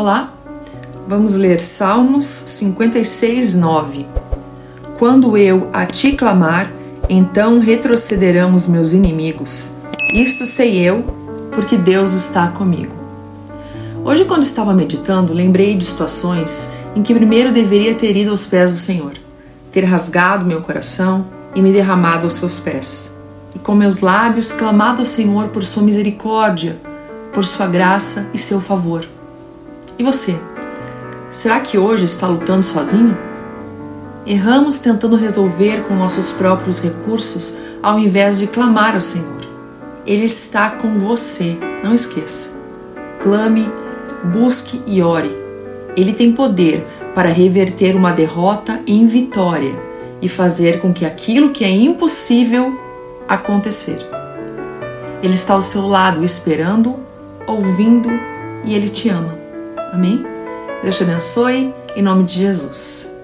Olá, vamos ler Salmos 56, 9. Quando eu a ti clamar, então retrocederão os meus inimigos. Isto sei eu, porque Deus está comigo. Hoje, quando estava meditando, lembrei de situações em que primeiro deveria ter ido aos pés do Senhor, ter rasgado meu coração e me derramado aos seus pés, e com meus lábios clamado ao Senhor por sua misericórdia, por sua graça e seu favor. E você? Será que hoje está lutando sozinho? Erramos tentando resolver com nossos próprios recursos ao invés de clamar ao Senhor. Ele está com você, não esqueça. Clame, busque e ore. Ele tem poder para reverter uma derrota em vitória e fazer com que aquilo que é impossível acontecer. Ele está ao seu lado esperando, ouvindo e ele te ama. Amém? Deus te abençoe, em nome de Jesus.